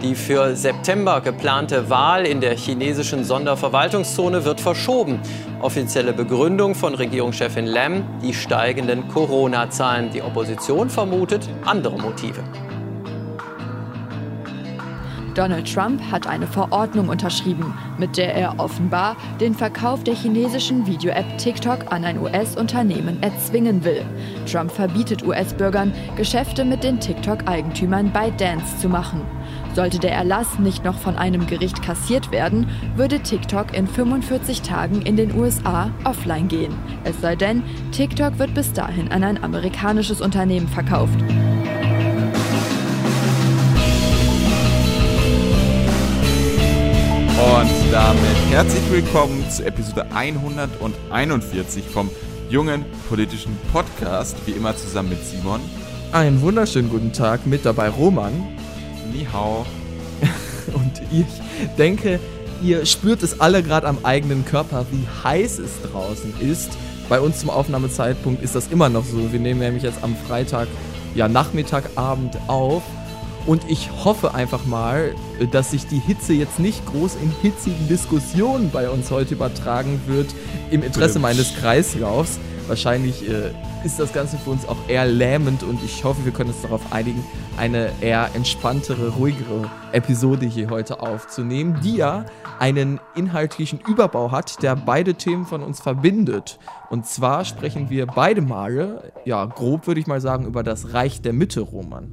Die für September geplante Wahl in der chinesischen Sonderverwaltungszone wird verschoben. Offizielle Begründung von Regierungschefin Lam, die steigenden Corona-Zahlen. Die Opposition vermutet andere Motive. Donald Trump hat eine Verordnung unterschrieben, mit der er offenbar den Verkauf der chinesischen Video-App TikTok an ein US-Unternehmen erzwingen will. Trump verbietet US-Bürgern, Geschäfte mit den TikTok-Eigentümern ByteDance zu machen. Sollte der Erlass nicht noch von einem Gericht kassiert werden, würde TikTok in 45 Tagen in den USA offline gehen. Es sei denn, TikTok wird bis dahin an ein amerikanisches Unternehmen verkauft. Und damit herzlich willkommen zu Episode 141 vom jungen politischen Podcast. Wie immer zusammen mit Simon. Einen wunderschönen guten Tag mit dabei Roman. Ni hao. Und ich denke, ihr spürt es alle gerade am eigenen Körper, wie heiß es draußen ist. Bei uns zum Aufnahmezeitpunkt ist das immer noch so. Wir nehmen nämlich jetzt am Freitag, ja, Nachmittag, Abend auf. Und ich hoffe einfach mal, dass sich die Hitze jetzt nicht groß in hitzigen Diskussionen bei uns heute übertragen wird, im Interesse meines Kreislaufs. Wahrscheinlich äh, ist das Ganze für uns auch eher lähmend und ich hoffe, wir können uns darauf einigen, eine eher entspanntere, ruhigere Episode hier heute aufzunehmen, die ja einen inhaltlichen Überbau hat, der beide Themen von uns verbindet. Und zwar sprechen wir beide Male, ja, grob würde ich mal sagen, über das Reich der Mitte, Roman.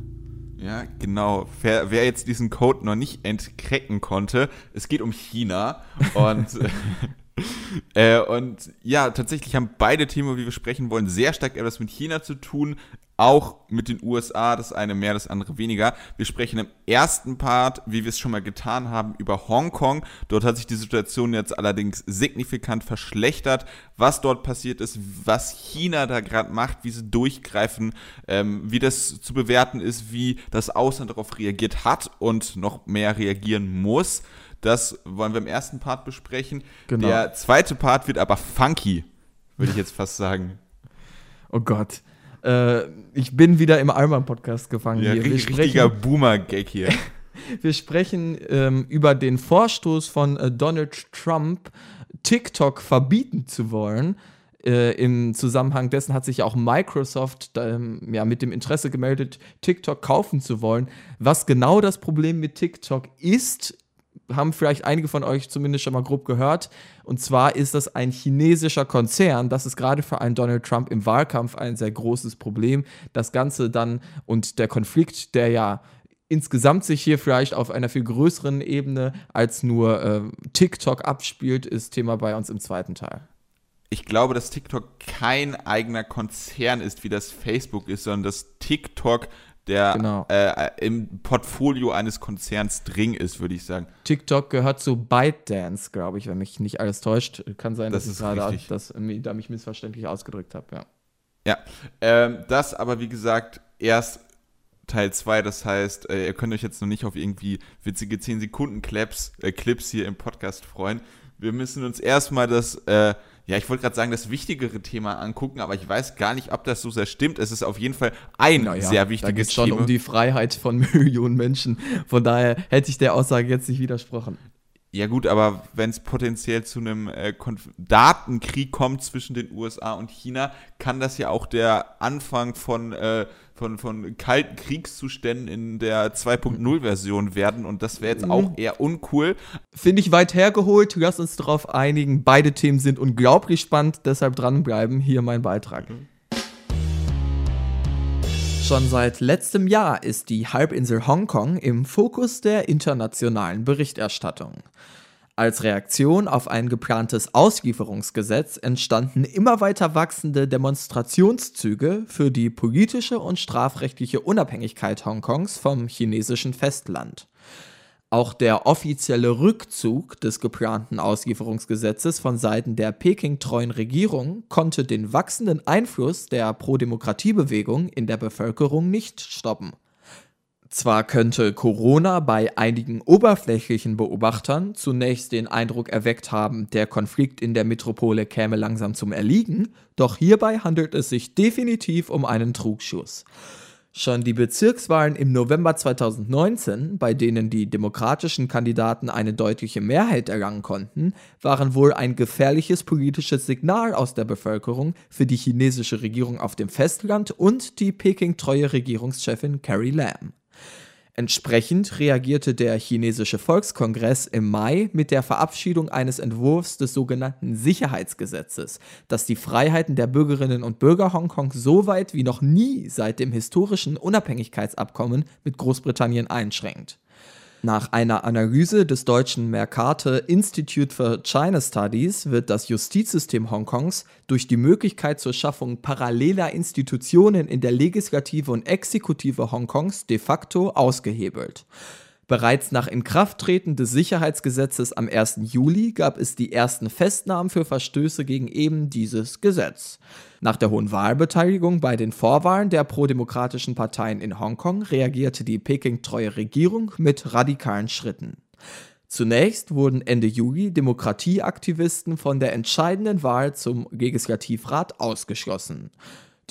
Ja, genau. Wer, wer, jetzt diesen Code noch nicht entkrecken konnte, es geht um China. Und, äh, und ja, tatsächlich haben beide Themen, wie wir sprechen wollen, sehr stark etwas mit China zu tun auch mit den USA, das eine mehr, das andere weniger. Wir sprechen im ersten Part, wie wir es schon mal getan haben, über Hongkong. Dort hat sich die Situation jetzt allerdings signifikant verschlechtert. Was dort passiert ist, was China da gerade macht, wie sie durchgreifen, ähm, wie das zu bewerten ist, wie das Ausland darauf reagiert hat und noch mehr reagieren muss. Das wollen wir im ersten Part besprechen. Genau. Der zweite Part wird aber funky, würde ich jetzt fast sagen. Oh Gott. Äh, ich bin wieder im Alman-Podcast gefangen. Ja, hier. richtiger Boomer-Gag hier. wir sprechen ähm, über den Vorstoß von äh, Donald Trump, TikTok verbieten zu wollen. Äh, Im Zusammenhang dessen hat sich auch Microsoft ähm, ja, mit dem Interesse gemeldet, TikTok kaufen zu wollen. Was genau das Problem mit TikTok ist, haben vielleicht einige von euch zumindest schon mal grob gehört. Und zwar ist das ein chinesischer Konzern. Das ist gerade für einen Donald Trump im Wahlkampf ein sehr großes Problem. Das Ganze dann und der Konflikt, der ja insgesamt sich hier vielleicht auf einer viel größeren Ebene als nur äh, TikTok abspielt, ist Thema bei uns im zweiten Teil. Ich glaube, dass TikTok kein eigener Konzern ist, wie das Facebook ist, sondern dass TikTok der genau. äh, im Portfolio eines Konzerns drin ist, würde ich sagen. TikTok gehört zu ByteDance, glaube ich, wenn mich nicht alles täuscht. Kann sein, das dass ich gerade das, da mich missverständlich ausgedrückt habe, ja. Ja, ähm, das aber wie gesagt erst Teil 2, das heißt, äh, ihr könnt euch jetzt noch nicht auf irgendwie witzige 10 Sekunden Clips, äh, Clips hier im Podcast freuen. Wir müssen uns erstmal das äh, ja, ich wollte gerade sagen, das wichtigere Thema angucken, aber ich weiß gar nicht, ob das so sehr stimmt. Es ist auf jeden Fall ein naja, sehr wichtiges Thema. Da geht es schon um die Freiheit von Millionen Menschen. Von daher hätte ich der Aussage jetzt nicht widersprochen. Ja gut, aber wenn es potenziell zu einem äh, Datenkrieg kommt zwischen den USA und China, kann das ja auch der Anfang von äh, von, von kalten Kriegszuständen in der 2.0-Version werden und das wäre jetzt auch mhm. eher uncool. Finde ich weit hergeholt. Lass uns darauf einigen. Beide Themen sind unglaublich spannend, deshalb dranbleiben. Hier mein Beitrag. Mhm. Schon seit letztem Jahr ist die Halbinsel Hongkong im Fokus der internationalen Berichterstattung. Als Reaktion auf ein geplantes Auslieferungsgesetz entstanden immer weiter wachsende Demonstrationszüge für die politische und strafrechtliche Unabhängigkeit Hongkongs vom chinesischen Festland. Auch der offizielle Rückzug des geplanten Auslieferungsgesetzes von Seiten der Peking-treuen Regierung konnte den wachsenden Einfluss der Pro-Demokratie-Bewegung in der Bevölkerung nicht stoppen. Zwar könnte Corona bei einigen oberflächlichen Beobachtern zunächst den Eindruck erweckt haben, der Konflikt in der Metropole käme langsam zum Erliegen, doch hierbei handelt es sich definitiv um einen Trugschuss. Schon die Bezirkswahlen im November 2019, bei denen die demokratischen Kandidaten eine deutliche Mehrheit erlangen konnten, waren wohl ein gefährliches politisches Signal aus der Bevölkerung für die chinesische Regierung auf dem Festland und die Peking-treue Regierungschefin Carrie Lam. Entsprechend reagierte der chinesische Volkskongress im Mai mit der Verabschiedung eines Entwurfs des sogenannten Sicherheitsgesetzes, das die Freiheiten der Bürgerinnen und Bürger Hongkongs so weit wie noch nie seit dem historischen Unabhängigkeitsabkommen mit Großbritannien einschränkt. Nach einer Analyse des deutschen Mercator Institute for China Studies wird das Justizsystem Hongkongs durch die Möglichkeit zur Schaffung paralleler Institutionen in der Legislative und Exekutive Hongkongs de facto ausgehebelt. Bereits nach Inkrafttreten des Sicherheitsgesetzes am 1. Juli gab es die ersten Festnahmen für Verstöße gegen eben dieses Gesetz. Nach der hohen Wahlbeteiligung bei den Vorwahlen der prodemokratischen Parteien in Hongkong reagierte die Peking-treue Regierung mit radikalen Schritten. Zunächst wurden Ende Juli Demokratieaktivisten von der entscheidenden Wahl zum Legislativrat ausgeschlossen.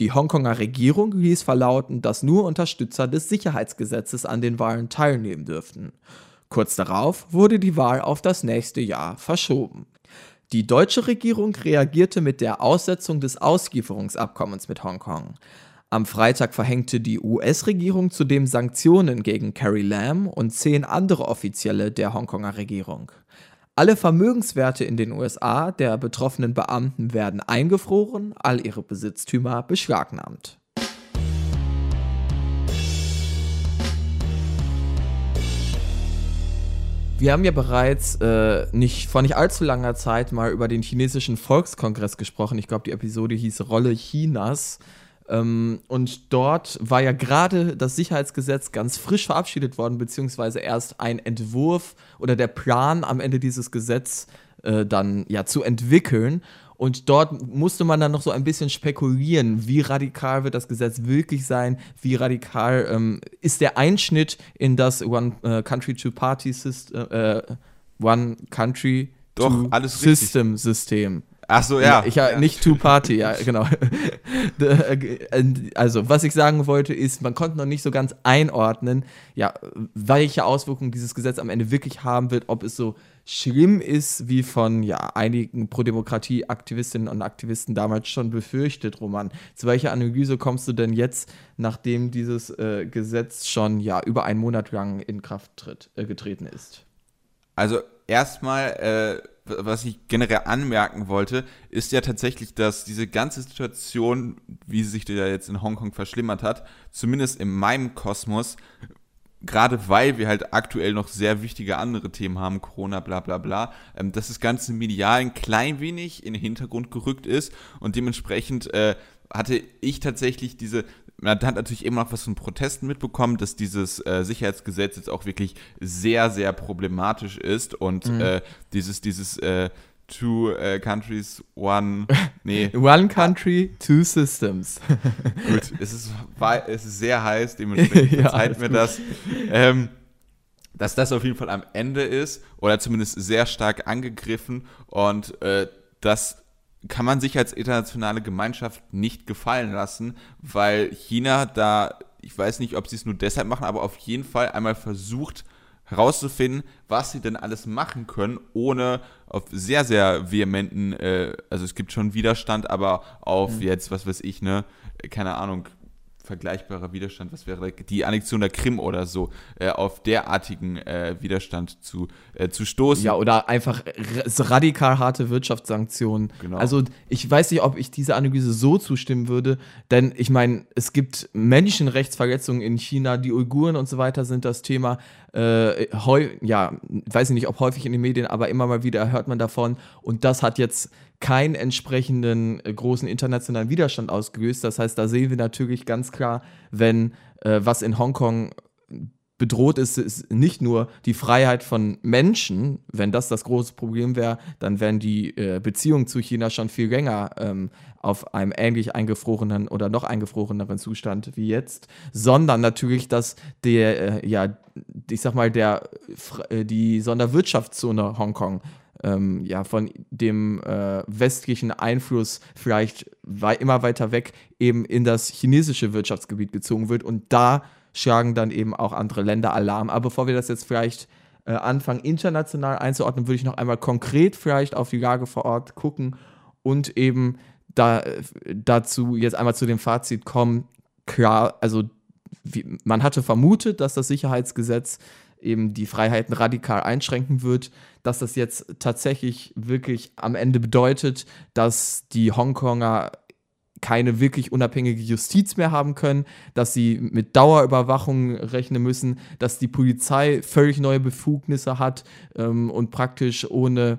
Die Hongkonger Regierung ließ verlauten, dass nur Unterstützer des Sicherheitsgesetzes an den Wahlen teilnehmen dürften. Kurz darauf wurde die Wahl auf das nächste Jahr verschoben. Die deutsche Regierung reagierte mit der Aussetzung des Auslieferungsabkommens mit Hongkong. Am Freitag verhängte die US-Regierung zudem Sanktionen gegen Carrie Lam und zehn andere Offizielle der Hongkonger Regierung. Alle Vermögenswerte in den USA der betroffenen Beamten werden eingefroren, all ihre Besitztümer beschlagnahmt. Wir haben ja bereits äh, nicht vor nicht allzu langer Zeit mal über den chinesischen Volkskongress gesprochen. Ich glaube, die Episode hieß Rolle Chinas. Ähm, und dort war ja gerade das Sicherheitsgesetz ganz frisch verabschiedet worden, beziehungsweise erst ein Entwurf oder der Plan am Ende dieses Gesetzes äh, dann ja zu entwickeln. Und dort musste man dann noch so ein bisschen spekulieren, wie radikal wird das Gesetz wirklich sein, wie radikal ähm, ist der Einschnitt in das One uh, Country Two Party System, äh, One Country Doch, Two alles System System. Ach so, ja. Ich, ja, nicht Two Party, ja, genau. also, was ich sagen wollte, ist, man konnte noch nicht so ganz einordnen, ja, welche Auswirkungen dieses Gesetz am Ende wirklich haben wird, ob es so schlimm ist, wie von ja, einigen Pro-Demokratie-Aktivistinnen und Aktivisten damals schon befürchtet, Roman. Zu welcher Analyse kommst du denn jetzt, nachdem dieses äh, Gesetz schon ja über einen Monat lang in Kraft tritt, äh, getreten ist? Also erstmal, äh, was ich generell anmerken wollte, ist ja tatsächlich, dass diese ganze Situation, wie sie sich ja jetzt in Hongkong verschlimmert hat, zumindest in meinem Kosmos, gerade weil wir halt aktuell noch sehr wichtige andere Themen haben, Corona, bla bla bla, ähm, dass das Ganze medial ein klein wenig in den Hintergrund gerückt ist und dementsprechend äh, hatte ich tatsächlich diese, man hat natürlich immer noch was von Protesten mitbekommen, dass dieses äh, Sicherheitsgesetz jetzt auch wirklich sehr, sehr problematisch ist und mhm. äh, dieses, dieses äh, Two äh, Countries, One, nee. one Country, Two Systems. gut, es ist, es ist sehr heiß, dementsprechend verzeiht ja, mir gut. das. Ähm, dass das auf jeden Fall am Ende ist oder zumindest sehr stark angegriffen und äh, das kann man sich als internationale Gemeinschaft nicht gefallen lassen, weil China da, ich weiß nicht, ob sie es nur deshalb machen, aber auf jeden Fall einmal versucht herauszufinden, was sie denn alles machen können, ohne auf sehr, sehr vehementen, äh, also es gibt schon Widerstand, aber auf mhm. jetzt, was weiß ich, ne, keine Ahnung, vergleichbarer Widerstand, was wäre die Annexion der Krim oder so, äh, auf derartigen äh, Widerstand zu, äh, zu stoßen. Ja, oder einfach radikal harte Wirtschaftssanktionen. Genau. Also ich weiß nicht, ob ich dieser Analyse so zustimmen würde, denn ich meine, es gibt Menschenrechtsverletzungen in China, die Uiguren und so weiter sind das Thema. Äh, ja, weiß ich nicht, ob häufig in den Medien, aber immer mal wieder hört man davon. Und das hat jetzt keinen entsprechenden äh, großen internationalen Widerstand ausgelöst. Das heißt, da sehen wir natürlich ganz klar, wenn äh, was in Hongkong bedroht ist, ist nicht nur die Freiheit von Menschen. Wenn das das große Problem wäre, dann wären die äh, Beziehungen zu China schon viel länger ähm, auf einem ähnlich eingefrorenen oder noch eingefroreneren Zustand wie jetzt, sondern natürlich, dass der, äh, ja, ich sag mal, der, äh, die Sonderwirtschaftszone Hongkong ähm, ja, von dem äh, westlichen Einfluss vielleicht wei immer weiter weg eben in das chinesische Wirtschaftsgebiet gezogen wird. Und da schlagen dann eben auch andere Länder Alarm. Aber bevor wir das jetzt vielleicht äh, anfangen, international einzuordnen, würde ich noch einmal konkret vielleicht auf die Lage vor Ort gucken und eben da, dazu jetzt einmal zu dem Fazit kommen. Klar, also wie, man hatte vermutet, dass das Sicherheitsgesetz eben die Freiheiten radikal einschränken wird, dass das jetzt tatsächlich wirklich am Ende bedeutet, dass die Hongkonger keine wirklich unabhängige Justiz mehr haben können, dass sie mit Dauerüberwachung rechnen müssen, dass die Polizei völlig neue Befugnisse hat ähm, und praktisch ohne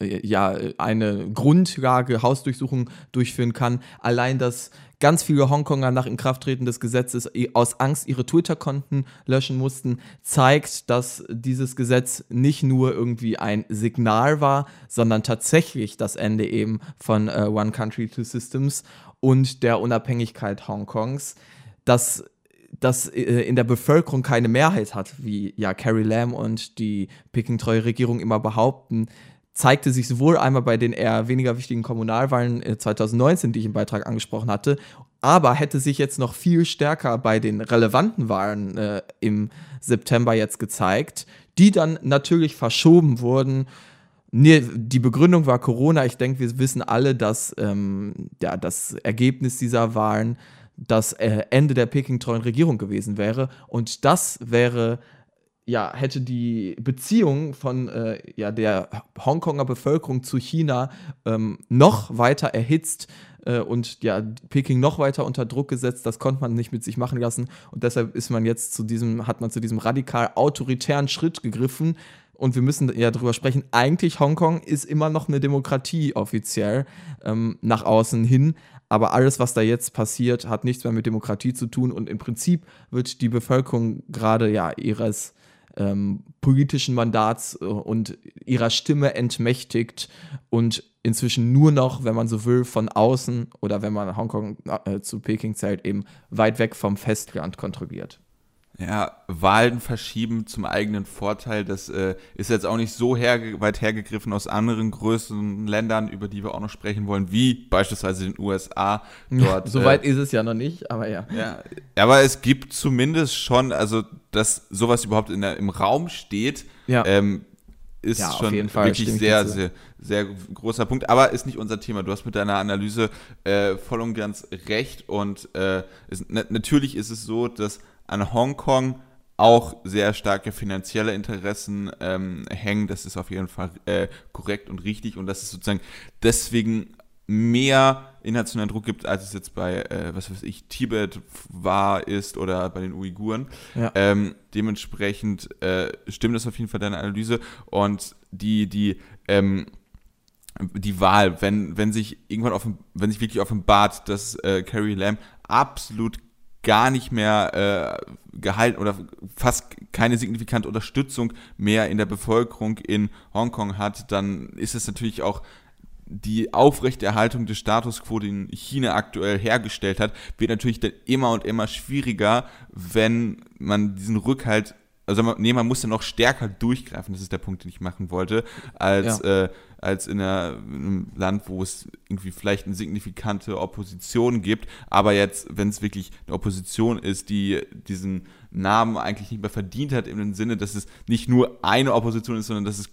äh, ja, eine Grundlage Hausdurchsuchung durchführen kann. Allein, dass ganz viele Hongkonger nach Inkrafttreten des Gesetzes aus Angst ihre Twitter-Konten löschen mussten, zeigt, dass dieses Gesetz nicht nur irgendwie ein Signal war, sondern tatsächlich das Ende eben von äh, One Country, Two Systems und der Unabhängigkeit Hongkongs. Dass das äh, in der Bevölkerung keine Mehrheit hat, wie ja Carrie Lam und die Peking-treue Regierung immer behaupten, zeigte sich sowohl einmal bei den eher weniger wichtigen Kommunalwahlen 2019, äh, die ich im Beitrag angesprochen hatte, aber hätte sich jetzt noch viel stärker bei den relevanten Wahlen äh, im September jetzt gezeigt, die dann natürlich verschoben wurden. Nee, die Begründung war Corona. Ich denke, wir wissen alle, dass ähm, ja, das Ergebnis dieser Wahlen das äh, Ende der Peking-treuen Regierung gewesen wäre. Und das wäre ja, hätte die Beziehung von äh, ja, der Hongkonger Bevölkerung zu China ähm, noch weiter erhitzt äh, und ja, Peking noch weiter unter Druck gesetzt. Das konnte man nicht mit sich machen lassen. Und deshalb ist man jetzt zu diesem, hat man zu diesem radikal autoritären Schritt gegriffen. Und wir müssen ja darüber sprechen. Eigentlich Hongkong ist immer noch eine Demokratie offiziell ähm, nach außen hin. Aber alles, was da jetzt passiert, hat nichts mehr mit Demokratie zu tun. Und im Prinzip wird die Bevölkerung gerade ja ihres ähm, politischen Mandats äh, und ihrer Stimme entmächtigt und inzwischen nur noch, wenn man so will, von außen oder wenn man Hongkong äh, zu Peking zählt, eben weit weg vom Festland kontrolliert. Ja, Wahlen verschieben zum eigenen Vorteil, das äh, ist jetzt auch nicht so herge weit hergegriffen aus anderen größeren Ländern, über die wir auch noch sprechen wollen, wie beispielsweise den USA. Dort, so weit äh, ist es ja noch nicht, aber ja. ja. Aber es gibt zumindest schon, also dass sowas überhaupt in der, im Raum steht, ja. ähm, ist ja, schon wirklich sehr, sehr, sehr großer Punkt. Aber ist nicht unser Thema. Du hast mit deiner Analyse äh, voll und ganz recht. Und äh, ist, natürlich ist es so, dass an Hongkong auch sehr starke finanzielle Interessen ähm, hängen. Das ist auf jeden Fall äh, korrekt und richtig und dass es sozusagen deswegen mehr internationalen Druck gibt, als es jetzt bei, äh, was weiß ich, Tibet war, ist oder bei den Uiguren. Ja. Ähm, dementsprechend äh, stimmt das auf jeden Fall deine Analyse und die, die, ähm, die Wahl, wenn, wenn sich irgendwann offen, wenn sich wirklich offenbart, dass äh, Carrie Lam absolut gar nicht mehr äh, gehalten oder fast keine signifikante Unterstützung mehr in der Bevölkerung in Hongkong hat, dann ist es natürlich auch die Aufrechterhaltung des Status quo, den China aktuell hergestellt hat, wird natürlich dann immer und immer schwieriger, wenn man diesen Rückhalt also man, nee, man muss dann noch stärker durchgreifen, das ist der Punkt, den ich machen wollte, als, ja. äh, als in, einem Land, wo es irgendwie vielleicht eine signifikante Opposition gibt. Aber jetzt, wenn es wirklich eine Opposition ist, die diesen Namen eigentlich nicht mehr verdient hat, im Sinne, dass es nicht nur eine Opposition ist, sondern dass es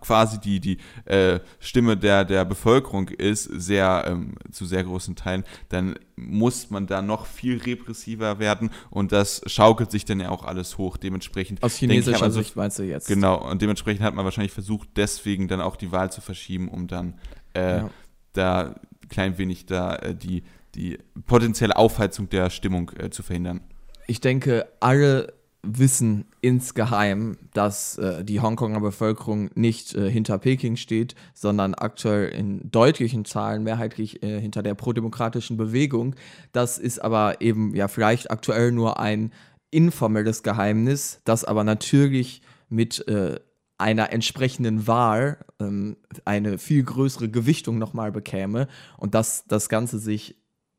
quasi die, die äh, Stimme der, der Bevölkerung ist, sehr, ähm, zu sehr großen Teilen, dann muss man da noch viel repressiver werden und das schaukelt sich dann ja auch alles hoch. Dementsprechend. Aus chinesischer also, Sicht meinst du jetzt? Genau, und dementsprechend hat man wahrscheinlich versucht, deswegen dann auch die Wahl zu verschieben, um dann äh, ja. da klein wenig da äh, die, die potenzielle Aufheizung der Stimmung äh, zu verhindern ich denke, alle wissen insgeheim, dass äh, die Hongkonger Bevölkerung nicht äh, hinter Peking steht, sondern aktuell in deutlichen Zahlen mehrheitlich äh, hinter der prodemokratischen Bewegung. Das ist aber eben ja vielleicht aktuell nur ein informelles Geheimnis, das aber natürlich mit äh, einer entsprechenden Wahl ähm, eine viel größere Gewichtung nochmal bekäme und dass das Ganze sich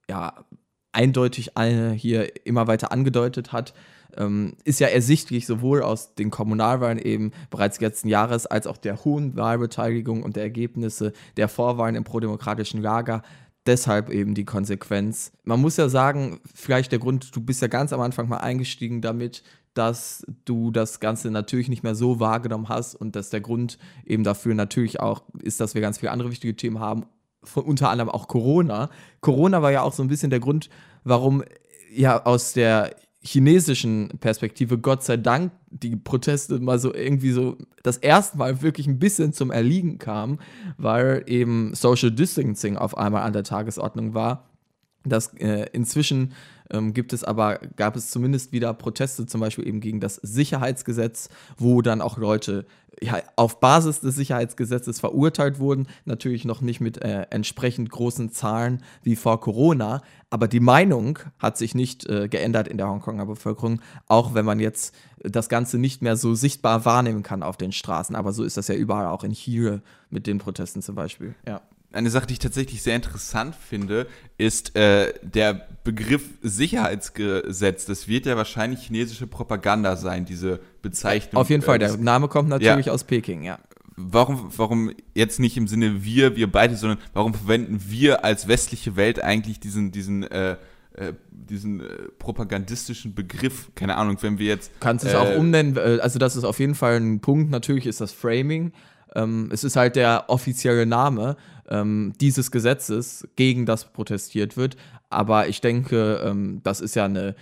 ja eindeutig hier immer weiter angedeutet hat, ähm, ist ja ersichtlich sowohl aus den Kommunalwahlen eben bereits letzten Jahres als auch der hohen Wahlbeteiligung und der Ergebnisse der Vorwahlen im prodemokratischen Lager. Deshalb eben die Konsequenz. Man muss ja sagen, vielleicht der Grund, du bist ja ganz am Anfang mal eingestiegen damit, dass du das Ganze natürlich nicht mehr so wahrgenommen hast und dass der Grund eben dafür natürlich auch ist, dass wir ganz viele andere wichtige Themen haben, von, unter anderem auch Corona. Corona war ja auch so ein bisschen der Grund, warum ja aus der chinesischen Perspektive Gott sei Dank die Proteste mal so irgendwie so das erste Mal wirklich ein bisschen zum Erliegen kamen, weil eben Social Distancing auf einmal an der Tagesordnung war. Das äh, inzwischen ähm, gibt es aber, gab es zumindest wieder Proteste, zum Beispiel eben gegen das Sicherheitsgesetz, wo dann auch Leute ja, auf Basis des Sicherheitsgesetzes verurteilt wurden. Natürlich noch nicht mit äh, entsprechend großen Zahlen wie vor Corona, aber die Meinung hat sich nicht äh, geändert in der Hongkonger Bevölkerung, auch wenn man jetzt das Ganze nicht mehr so sichtbar wahrnehmen kann auf den Straßen. Aber so ist das ja überall auch in Chile mit den Protesten zum Beispiel. Ja eine Sache, die ich tatsächlich sehr interessant finde, ist äh, der Begriff Sicherheitsgesetz. Das wird ja wahrscheinlich chinesische Propaganda sein, diese Bezeichnung. Auf jeden Fall, der Name kommt natürlich ja. aus Peking, ja. Warum, warum jetzt nicht im Sinne wir, wir beide, sondern warum verwenden wir als westliche Welt eigentlich diesen, diesen äh, äh diesen äh, propagandistischen Begriff, keine Ahnung, wenn wir jetzt. Kannst es äh, auch umnennen, äh, also das ist auf jeden Fall ein Punkt, natürlich ist das Framing. Ähm, es ist halt der offizielle Name ähm, dieses Gesetzes, gegen das protestiert wird. Aber ich denke, ähm, das ist ja eine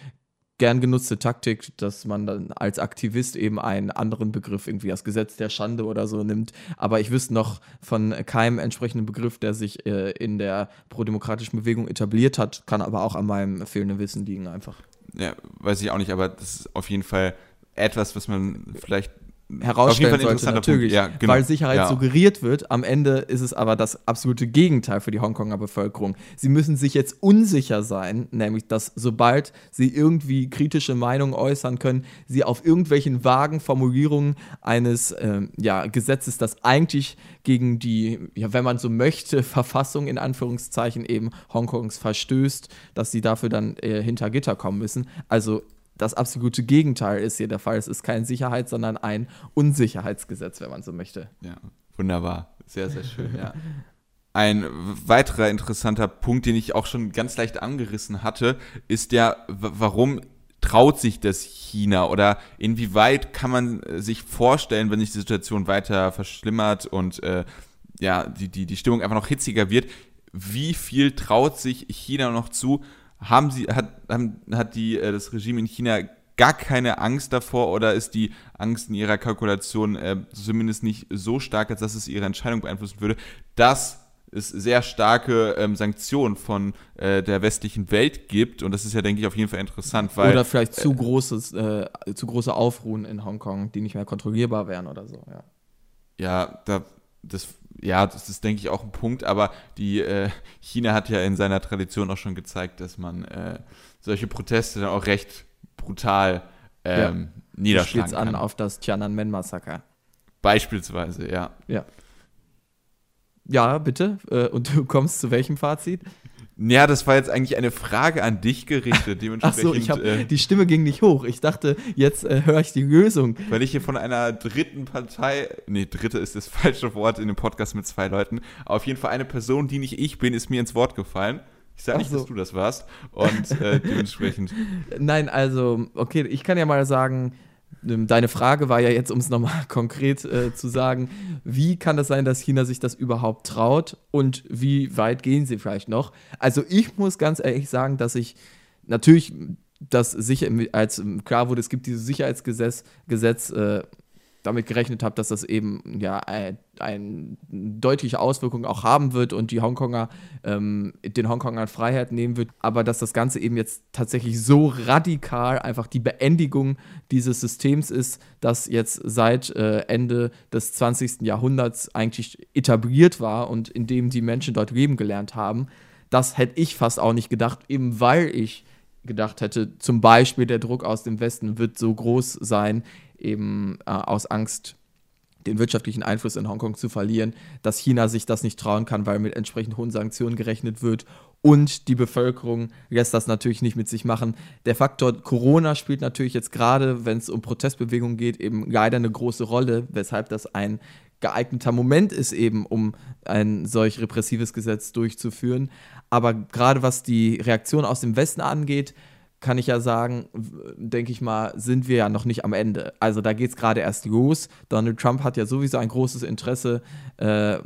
gern genutzte Taktik, dass man dann als Aktivist eben einen anderen Begriff, irgendwie das Gesetz der Schande oder so nimmt. Aber ich wüsste noch von keinem entsprechenden Begriff, der sich äh, in der prodemokratischen Bewegung etabliert hat, kann aber auch an meinem fehlenden Wissen liegen einfach. Ja, weiß ich auch nicht, aber das ist auf jeden Fall etwas, was man vielleicht herausstellen sollte, natürlich, ja, genau. weil Sicherheit ja. suggeriert wird. Am Ende ist es aber das absolute Gegenteil für die Hongkonger Bevölkerung. Sie müssen sich jetzt unsicher sein, nämlich dass sobald sie irgendwie kritische Meinungen äußern können, sie auf irgendwelchen vagen Formulierungen eines äh, ja, Gesetzes, das eigentlich gegen die, ja, wenn man so möchte, Verfassung in Anführungszeichen eben Hongkongs verstößt, dass sie dafür dann äh, hinter Gitter kommen müssen. Also das absolute Gegenteil ist hier der Fall. Es ist kein Sicherheits-, sondern ein Unsicherheitsgesetz, wenn man so möchte. Ja, wunderbar. Sehr, sehr schön, ja. Ein weiterer interessanter Punkt, den ich auch schon ganz leicht angerissen hatte, ist der, warum traut sich das China oder inwieweit kann man äh, sich vorstellen, wenn sich die Situation weiter verschlimmert und äh, ja, die, die, die Stimmung einfach noch hitziger wird, wie viel traut sich China noch zu, haben sie, hat, haben, hat die, äh, das Regime in China gar keine Angst davor oder ist die Angst in ihrer Kalkulation äh, zumindest nicht so stark, als dass es ihre Entscheidung beeinflussen würde, dass es sehr starke ähm, Sanktionen von äh, der westlichen Welt gibt und das ist ja, denke ich, auf jeden Fall interessant, weil oder vielleicht zu großes, äh, zu große Aufruhen in Hongkong, die nicht mehr kontrollierbar wären oder so. Ja, ja da das ja, das ist, denke ich, auch ein Punkt, aber die äh, China hat ja in seiner Tradition auch schon gezeigt, dass man äh, solche Proteste dann auch recht brutal ähm, ja. niederschlagen kann. an auf das Tiananmen-Massaker. Beispielsweise, ja. Ja. Ja, bitte. Äh, und du kommst zu welchem Fazit? Ja, das war jetzt eigentlich eine Frage an dich gerichtet. Ach so, ich hab, äh, die Stimme ging nicht hoch. Ich dachte, jetzt äh, höre ich die Lösung. Weil ich hier von einer dritten Partei, nee, dritte ist das falsche Wort in dem Podcast mit zwei Leuten, auf jeden Fall eine Person, die nicht ich bin, ist mir ins Wort gefallen. Ich sage nicht, so. dass du das warst. Und äh, dementsprechend. Nein, also, okay, ich kann ja mal sagen, deine Frage war ja jetzt, um es nochmal konkret äh, zu sagen, wie kann es sein, dass China sich das überhaupt traut und wie weit gehen sie vielleicht noch? Also ich muss ganz ehrlich sagen, dass ich natürlich das sicher, als klar wurde, es gibt dieses Sicherheitsgesetz, Gesetz, äh, damit gerechnet habe, dass das eben ja eine ein deutliche Auswirkung auch haben wird und die Hongkonger ähm, den Hongkongern Freiheit nehmen wird, aber dass das Ganze eben jetzt tatsächlich so radikal einfach die Beendigung dieses Systems ist, das jetzt seit äh, Ende des 20. Jahrhunderts eigentlich etabliert war und in dem die Menschen dort leben gelernt haben, das hätte ich fast auch nicht gedacht, eben weil ich gedacht hätte, zum Beispiel der Druck aus dem Westen wird so groß sein, eben äh, aus Angst, den wirtschaftlichen Einfluss in Hongkong zu verlieren, dass China sich das nicht trauen kann, weil mit entsprechend hohen Sanktionen gerechnet wird und die Bevölkerung lässt das natürlich nicht mit sich machen. Der Faktor Corona spielt natürlich jetzt gerade, wenn es um Protestbewegungen geht, eben leider eine große Rolle, weshalb das ein geeigneter Moment ist eben, um ein solch repressives Gesetz durchzuführen. Aber gerade was die Reaktion aus dem Westen angeht, kann ich ja sagen, denke ich mal, sind wir ja noch nicht am Ende. Also da geht es gerade erst los. Donald Trump hat ja sowieso ein großes Interesse, äh,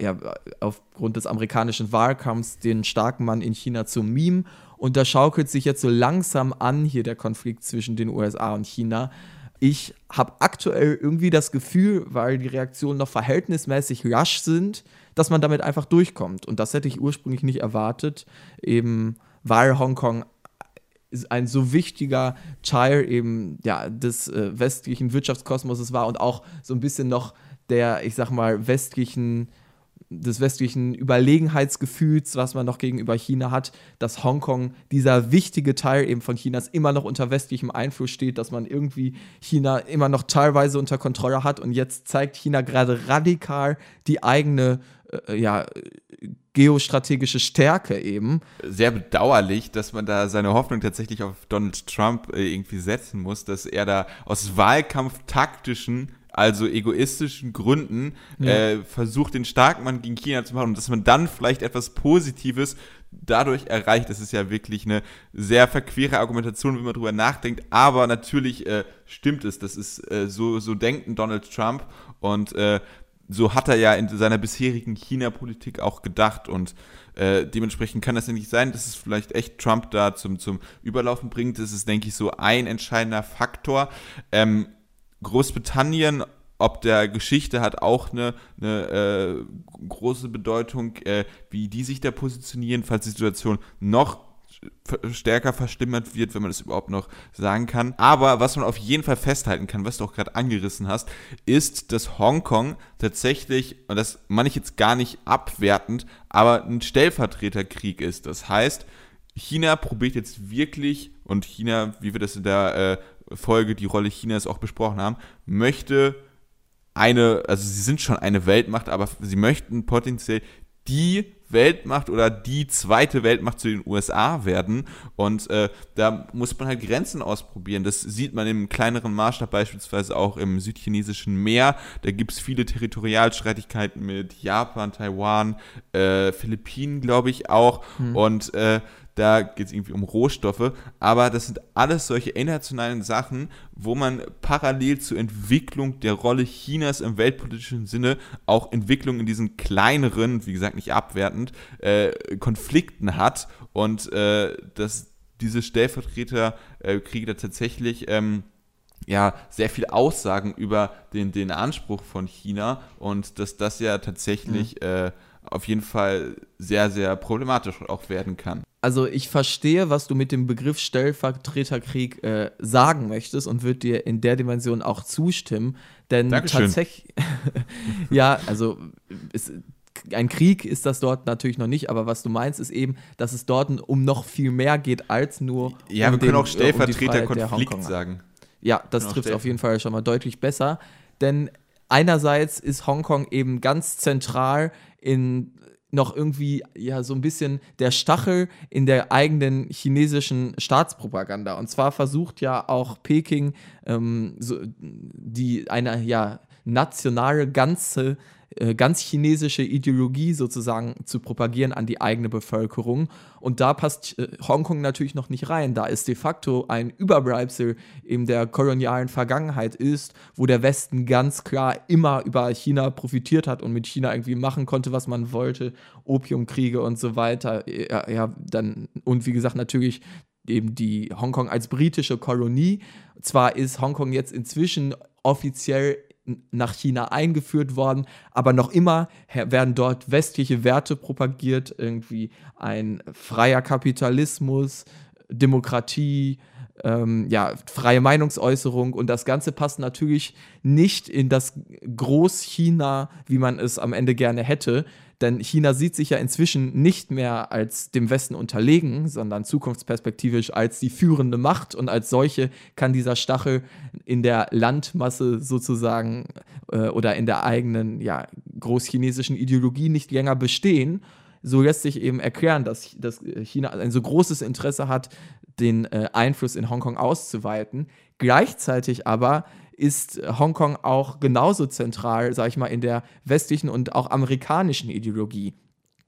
ja, aufgrund des amerikanischen Wahlkampfs den starken Mann in China zu mimen. Und da schaukelt sich jetzt so langsam an hier der Konflikt zwischen den USA und China. Ich habe aktuell irgendwie das Gefühl, weil die Reaktionen noch verhältnismäßig rasch sind, dass man damit einfach durchkommt. Und das hätte ich ursprünglich nicht erwartet, eben weil Hongkong ein so wichtiger Teil eben ja, des äh, westlichen Wirtschaftskosmoses war und auch so ein bisschen noch der, ich sag mal, westlichen des westlichen Überlegenheitsgefühls, was man noch gegenüber China hat, dass Hongkong, dieser wichtige Teil eben von Chinas, immer noch unter westlichem Einfluss steht, dass man irgendwie China immer noch teilweise unter Kontrolle hat. Und jetzt zeigt China gerade radikal die eigene äh, ja, geostrategische Stärke eben. Sehr bedauerlich, dass man da seine Hoffnung tatsächlich auf Donald Trump äh, irgendwie setzen muss, dass er da aus wahlkampftaktischen also egoistischen Gründen, ja. äh, versucht, den starken Mann gegen China zu machen und dass man dann vielleicht etwas Positives dadurch erreicht. Das ist ja wirklich eine sehr verquere Argumentation, wenn man drüber nachdenkt. Aber natürlich äh, stimmt es. Das ist äh, so, so denkt Donald Trump und äh, so hat er ja in seiner bisherigen China-Politik auch gedacht und äh, dementsprechend kann das ja nicht sein, dass es vielleicht echt Trump da zum, zum Überlaufen bringt. Das ist, denke ich, so ein entscheidender Faktor. Ähm, Großbritannien ob der Geschichte hat auch eine, eine äh, große Bedeutung, äh, wie die sich da positionieren, falls die Situation noch stärker verstimmert wird, wenn man das überhaupt noch sagen kann. Aber was man auf jeden Fall festhalten kann, was du auch gerade angerissen hast, ist, dass Hongkong tatsächlich, und das meine ich jetzt gar nicht abwertend, aber ein Stellvertreterkrieg ist. Das heißt, China probiert jetzt wirklich, und China, wie wir das in der äh, Folge die Rolle Chinas auch besprochen haben, möchte eine, also sie sind schon eine Weltmacht, aber sie möchten potenziell die Weltmacht oder die zweite Weltmacht zu den USA werden. Und äh, da muss man halt Grenzen ausprobieren. Das sieht man im kleineren Maßstab beispielsweise auch im südchinesischen Meer. Da gibt es viele Territorialstreitigkeiten mit Japan, Taiwan, äh, Philippinen, glaube ich auch. Hm. Und äh, da geht es irgendwie um Rohstoffe, aber das sind alles solche internationalen Sachen, wo man parallel zur Entwicklung der Rolle Chinas im weltpolitischen Sinne auch Entwicklung in diesen kleineren, wie gesagt nicht abwertend, äh, Konflikten hat. Und äh, dass diese Stellvertreterkriege äh, da tatsächlich ähm, ja, sehr viel Aussagen über den, den Anspruch von China und dass das ja tatsächlich mhm. äh, auf jeden Fall sehr, sehr problematisch auch werden kann also ich verstehe, was du mit dem Begriff Stellvertreterkrieg äh, sagen möchtest und würde dir in der Dimension auch zustimmen. Denn tatsächlich, ja, also es, ein Krieg ist das dort natürlich noch nicht, aber was du meinst, ist eben, dass es dort um noch viel mehr geht als nur. Ja, um wir können den, auch Stellvertreterkonflikt um sagen. Ja, das trifft auf jeden Fall schon mal deutlich besser. Denn einerseits ist Hongkong eben ganz zentral in noch irgendwie ja so ein bisschen der Stachel in der eigenen chinesischen Staatspropaganda. Und zwar versucht ja auch Peking ähm, so die eine ja nationale ganze ganz chinesische Ideologie sozusagen zu propagieren an die eigene Bevölkerung. Und da passt äh, Hongkong natürlich noch nicht rein, da es de facto ein Überbleibsel in der kolonialen Vergangenheit ist, wo der Westen ganz klar immer über China profitiert hat und mit China irgendwie machen konnte, was man wollte, Opiumkriege und so weiter. Ja, ja dann, und wie gesagt, natürlich eben die Hongkong als britische Kolonie. Zwar ist Hongkong jetzt inzwischen offiziell nach China eingeführt worden, aber noch immer werden dort westliche Werte propagiert, irgendwie ein freier Kapitalismus, Demokratie, ähm, ja, freie Meinungsäußerung. Und das Ganze passt natürlich nicht in das Groß-China, wie man es am Ende gerne hätte, denn China sieht sich ja inzwischen nicht mehr als dem Westen unterlegen, sondern zukunftsperspektivisch als die führende Macht. Und als solche kann dieser Stachel in der Landmasse sozusagen äh, oder in der eigenen ja, großchinesischen Ideologie nicht länger bestehen. so lässt sich eben erklären, dass, dass China ein so großes Interesse hat, den äh, Einfluss in Hongkong auszuweiten. Gleichzeitig aber ist Hongkong auch genauso zentral, sage ich mal, in der westlichen und auch amerikanischen Ideologie.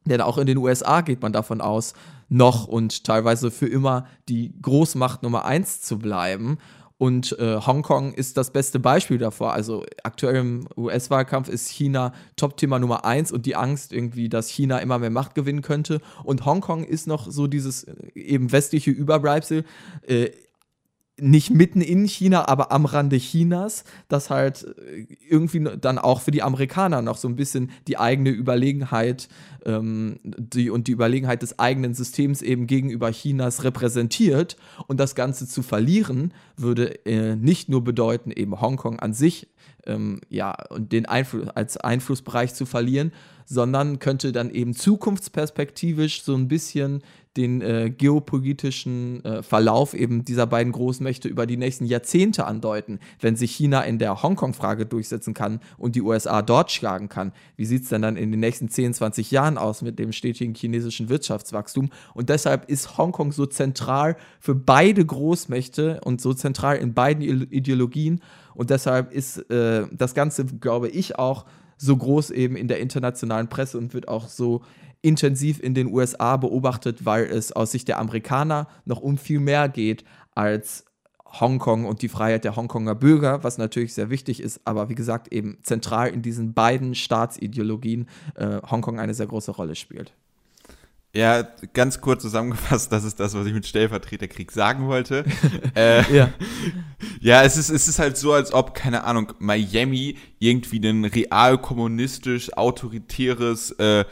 Denn auch in den USA geht man davon aus, noch und teilweise für immer die Großmacht Nummer eins zu bleiben. Und äh, Hongkong ist das beste Beispiel davor. Also aktuell im US-Wahlkampf ist China Top-Thema Nummer eins und die Angst irgendwie, dass China immer mehr Macht gewinnen könnte. Und Hongkong ist noch so dieses äh, eben westliche Überbleibsel. Äh, nicht mitten in China, aber am Rande Chinas, das halt äh, irgendwie dann auch für die Amerikaner noch so ein bisschen die eigene Überlegenheit ähm, die, und die Überlegenheit des eigenen Systems eben gegenüber Chinas repräsentiert. Und das Ganze zu verlieren, würde äh, nicht nur bedeuten, eben Hongkong an sich ähm, ja, und den Einfluss als Einflussbereich zu verlieren, sondern könnte dann eben zukunftsperspektivisch so ein bisschen den äh, geopolitischen äh, Verlauf eben dieser beiden Großmächte über die nächsten Jahrzehnte andeuten. Wenn sich China in der Hongkong-Frage durchsetzen kann und die USA dort schlagen kann, wie sieht es denn dann in den nächsten 10, 20 Jahren aus mit dem stetigen chinesischen Wirtschaftswachstum? Und deshalb ist Hongkong so zentral für beide Großmächte und so zentral in beiden Ideologien. Und deshalb ist äh, das Ganze, glaube ich, auch so groß eben in der internationalen Presse und wird auch so intensiv in den USA beobachtet, weil es aus Sicht der Amerikaner noch um viel mehr geht als Hongkong und die Freiheit der Hongkonger Bürger, was natürlich sehr wichtig ist, aber wie gesagt eben zentral in diesen beiden Staatsideologien äh, Hongkong eine sehr große Rolle spielt. Ja, ganz kurz zusammengefasst, das ist das, was ich mit Stellvertreterkrieg sagen wollte. äh, ja. ja, es ist, es ist halt so, als ob, keine Ahnung, Miami irgendwie ein real kommunistisch autoritäres äh,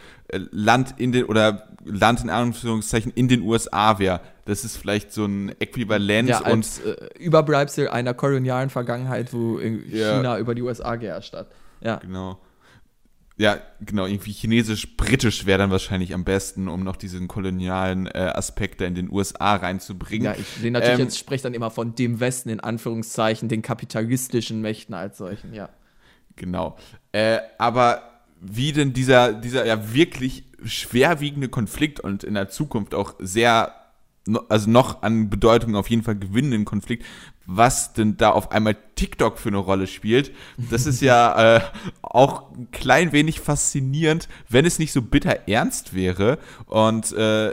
Land in den, oder Land in Anführungszeichen in den USA wäre. Das ist vielleicht so ein Äquivalent. Ja, als und, äh, Überbleibsel einer kolonialen Vergangenheit, wo China ja. über die USA geherrscht hat. Ja. Genau ja, genau, irgendwie chinesisch-britisch wäre dann wahrscheinlich am besten, um noch diesen kolonialen äh, Aspekt da in den USA reinzubringen. Ja, ich sehe natürlich ähm, jetzt spreche dann immer von dem Westen in Anführungszeichen, den kapitalistischen Mächten als solchen, ja. Genau. Äh, aber wie denn dieser, dieser ja wirklich schwerwiegende Konflikt und in der Zukunft auch sehr also noch an Bedeutung auf jeden Fall gewinnenden Konflikt, was denn da auf einmal TikTok für eine Rolle spielt. Das ist ja äh, auch ein klein wenig faszinierend, wenn es nicht so bitter ernst wäre. Und äh,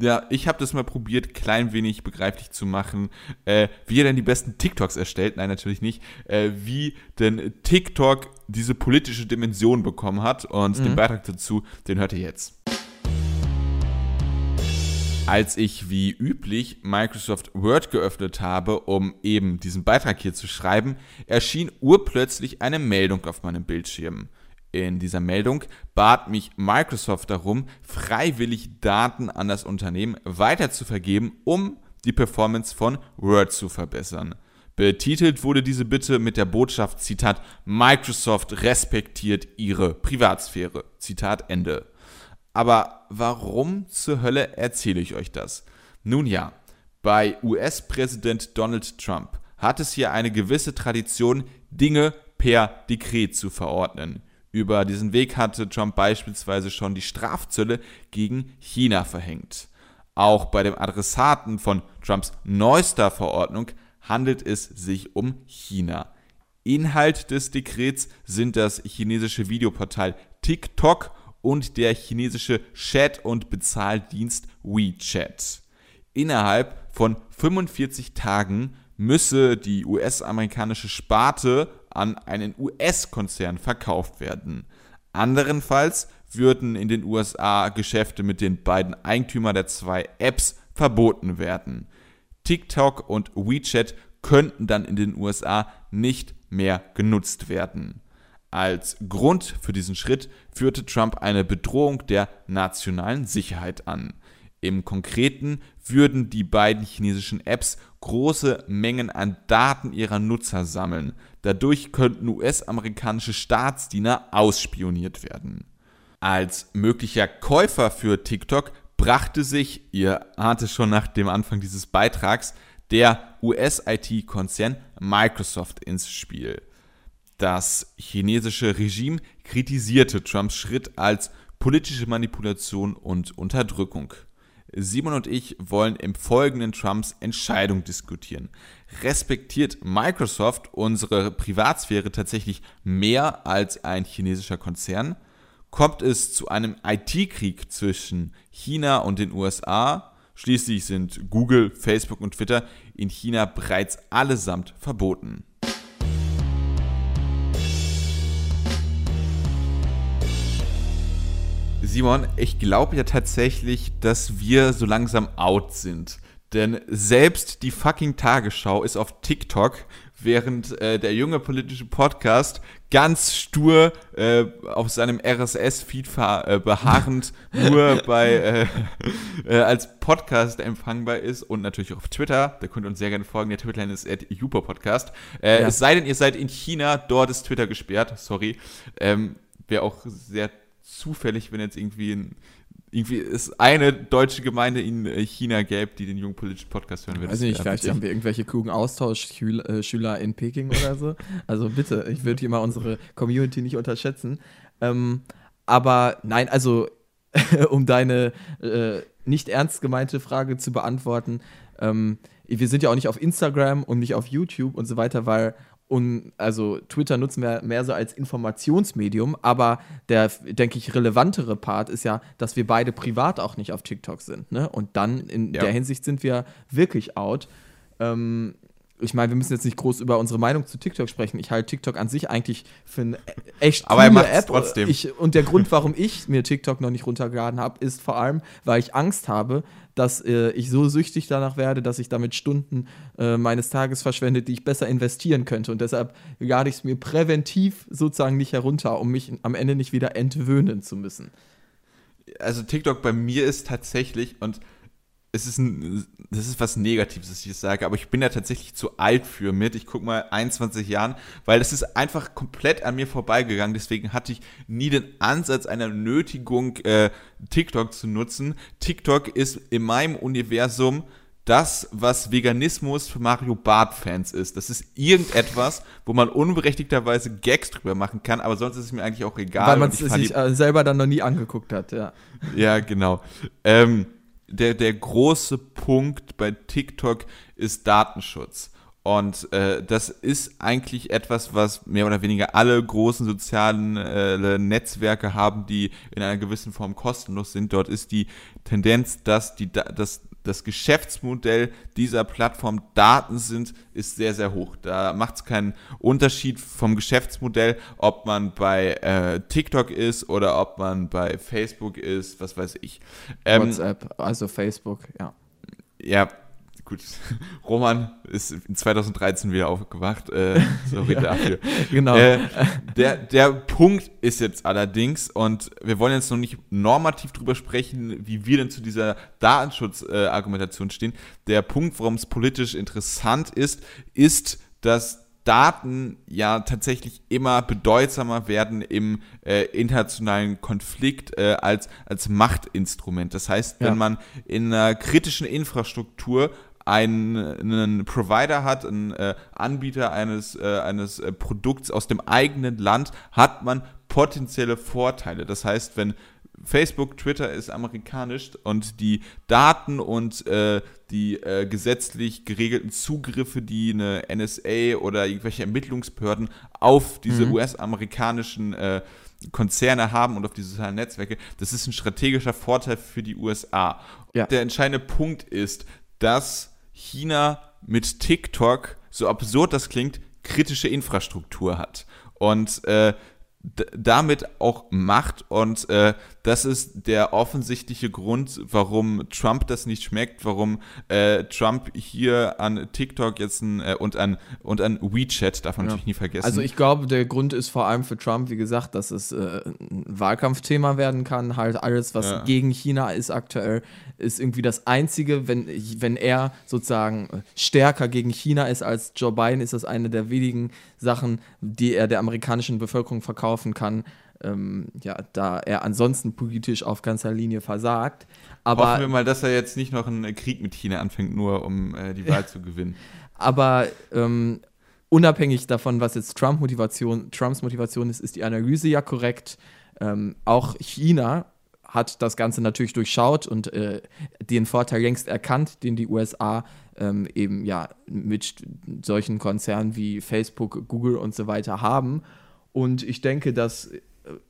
ja, ich habe das mal probiert, klein wenig begreiflich zu machen, äh, wie er denn die besten TikToks erstellt. Nein, natürlich nicht. Äh, wie denn TikTok diese politische Dimension bekommen hat. Und mhm. den Beitrag dazu, den hört ihr jetzt. Als ich wie üblich Microsoft Word geöffnet habe, um eben diesen Beitrag hier zu schreiben, erschien urplötzlich eine Meldung auf meinem Bildschirm. In dieser Meldung bat mich Microsoft darum, freiwillig Daten an das Unternehmen weiterzuvergeben, um die Performance von Word zu verbessern. Betitelt wurde diese Bitte mit der Botschaft Zitat Microsoft respektiert ihre Privatsphäre. Zitat Ende. Aber warum zur Hölle erzähle ich euch das? Nun ja, bei US-Präsident Donald Trump hat es hier eine gewisse Tradition, Dinge per Dekret zu verordnen. Über diesen Weg hatte Trump beispielsweise schon die Strafzölle gegen China verhängt. Auch bei dem Adressaten von Trumps neuester Verordnung handelt es sich um China. Inhalt des Dekrets sind das chinesische Videoportal TikTok und der chinesische Chat- und Bezahldienst WeChat. Innerhalb von 45 Tagen müsse die US-amerikanische Sparte an einen US-Konzern verkauft werden. Anderenfalls würden in den USA Geschäfte mit den beiden Eigentümern der zwei Apps verboten werden. TikTok und WeChat könnten dann in den USA nicht mehr genutzt werden. Als Grund für diesen Schritt führte Trump eine Bedrohung der nationalen Sicherheit an. Im Konkreten würden die beiden chinesischen Apps große Mengen an Daten ihrer Nutzer sammeln. Dadurch könnten US-amerikanische Staatsdiener ausspioniert werden. Als möglicher Käufer für TikTok brachte sich, ihr ahnt es schon nach dem Anfang dieses Beitrags, der US-IT-Konzern Microsoft ins Spiel. Das chinesische Regime kritisierte Trumps Schritt als politische Manipulation und Unterdrückung. Simon und ich wollen im folgenden Trumps Entscheidung diskutieren. Respektiert Microsoft unsere Privatsphäre tatsächlich mehr als ein chinesischer Konzern? Kommt es zu einem IT-Krieg zwischen China und den USA? Schließlich sind Google, Facebook und Twitter in China bereits allesamt verboten. Simon, ich glaube ja tatsächlich, dass wir so langsam out sind. Denn selbst die fucking Tagesschau ist auf TikTok, während äh, der junge politische Podcast ganz stur äh, auf seinem RSS-Feed äh, beharrend nur bei äh, äh, als Podcast empfangbar ist und natürlich auch auf Twitter. Da könnt ihr uns sehr gerne folgen. Der Twitterline ist Podcast. Äh, ja. Es sei denn, ihr seid in China, dort ist Twitter gesperrt. Sorry. Ähm, Wäre auch sehr zufällig, wenn jetzt irgendwie ein, irgendwie es eine deutsche Gemeinde in äh, China gäbe, die den jungen politischen Podcast hören würde. Weiß nicht, vielleicht haben wir irgendwelche klugen Austauschschüler in Peking oder so. Also bitte, ich würde hier mal unsere Community nicht unterschätzen. Ähm, aber nein, also um deine äh, nicht ernst gemeinte Frage zu beantworten, ähm, wir sind ja auch nicht auf Instagram und nicht auf YouTube und so weiter, weil und also Twitter nutzen wir mehr so als Informationsmedium, aber der, denke ich, relevantere Part ist ja, dass wir beide privat auch nicht auf TikTok sind. Ne? Und dann in ja. der Hinsicht sind wir wirklich out. Ähm, ich meine, wir müssen jetzt nicht groß über unsere Meinung zu TikTok sprechen. Ich halte TikTok an sich eigentlich für eine echt Aber coole App. trotzdem. Ich, und der Grund, warum ich mir TikTok noch nicht runtergeladen habe, ist vor allem, weil ich Angst habe, dass äh, ich so süchtig danach werde, dass ich damit Stunden äh, meines Tages verschwende, die ich besser investieren könnte. Und deshalb lade ich es mir präventiv sozusagen nicht herunter, um mich am Ende nicht wieder entwöhnen zu müssen. Also TikTok bei mir ist tatsächlich und es ist ein, das ist was Negatives, dass ich das sage, aber ich bin ja tatsächlich zu alt für mit. Ich gucke mal 21 Jahren, weil das ist einfach komplett an mir vorbeigegangen. Deswegen hatte ich nie den Ansatz einer Nötigung, äh, TikTok zu nutzen. TikTok ist in meinem Universum das, was Veganismus für Mario Bart-Fans ist. Das ist irgendetwas, wo man unberechtigterweise Gags drüber machen kann, aber sonst ist es mir eigentlich auch egal. Weil man es sich äh, selber dann noch nie angeguckt hat, ja. Ja, genau. Ähm, der, der große Punkt bei TikTok ist Datenschutz. Und äh, das ist eigentlich etwas, was mehr oder weniger alle großen sozialen äh, Netzwerke haben, die in einer gewissen Form kostenlos sind. Dort ist die Tendenz, dass die, dass das Geschäftsmodell dieser Plattform Daten sind, ist sehr, sehr hoch. Da macht es keinen Unterschied vom Geschäftsmodell, ob man bei äh, TikTok ist oder ob man bei Facebook ist, was weiß ich. Ähm, WhatsApp, also Facebook, ja. Ja, gut, Roman ist in 2013 wieder aufgewacht. Äh, sorry ja, dafür. Genau. Äh, der, der Punkt ist jetzt allerdings, und wir wollen jetzt noch nicht normativ drüber sprechen, wie wir denn zu dieser Datenschutzargumentation äh, stehen. Der Punkt, warum es politisch interessant ist, ist, dass Daten ja tatsächlich immer bedeutsamer werden im äh, internationalen Konflikt äh, als, als Machtinstrument. Das heißt, wenn ja. man in einer kritischen Infrastruktur einen, Provider hat, einen äh, Anbieter eines, äh, eines äh, Produkts aus dem eigenen Land, hat man potenzielle Vorteile. Das heißt, wenn Facebook, Twitter ist amerikanisch und die Daten und äh, die äh, gesetzlich geregelten Zugriffe, die eine NSA oder irgendwelche Ermittlungsbehörden auf diese mhm. US-amerikanischen äh, Konzerne haben und auf die sozialen Netzwerke, das ist ein strategischer Vorteil für die USA. Ja. Der entscheidende Punkt ist, dass China mit TikTok, so absurd das klingt, kritische Infrastruktur hat. Und äh, damit auch macht und äh, das ist der offensichtliche Grund, warum Trump das nicht schmeckt, warum äh, Trump hier an TikTok jetzt ein, äh, und an und an WeChat darf man ja. natürlich nie vergessen. Also ich glaube, der Grund ist vor allem für Trump, wie gesagt, dass es äh, ein Wahlkampfthema werden kann. Halt alles, was ja. gegen China ist aktuell, ist irgendwie das einzige, wenn wenn er sozusagen stärker gegen China ist als Joe Biden, ist das eine der wenigen Sachen, die er der amerikanischen Bevölkerung verkaufen kann, ähm, ja, da er ansonsten politisch auf ganzer Linie versagt. Aber Hoffen wir mal, dass er jetzt nicht noch einen Krieg mit China anfängt, nur um äh, die Wahl zu gewinnen. Aber ähm, unabhängig davon, was jetzt Trump Motivation, Trumps Motivation ist, ist die Analyse ja korrekt. Ähm, auch China hat das Ganze natürlich durchschaut und äh, den Vorteil längst erkannt, den die USA ähm, eben ja mit solchen Konzernen wie Facebook, Google und so weiter haben. Und ich denke, dass äh,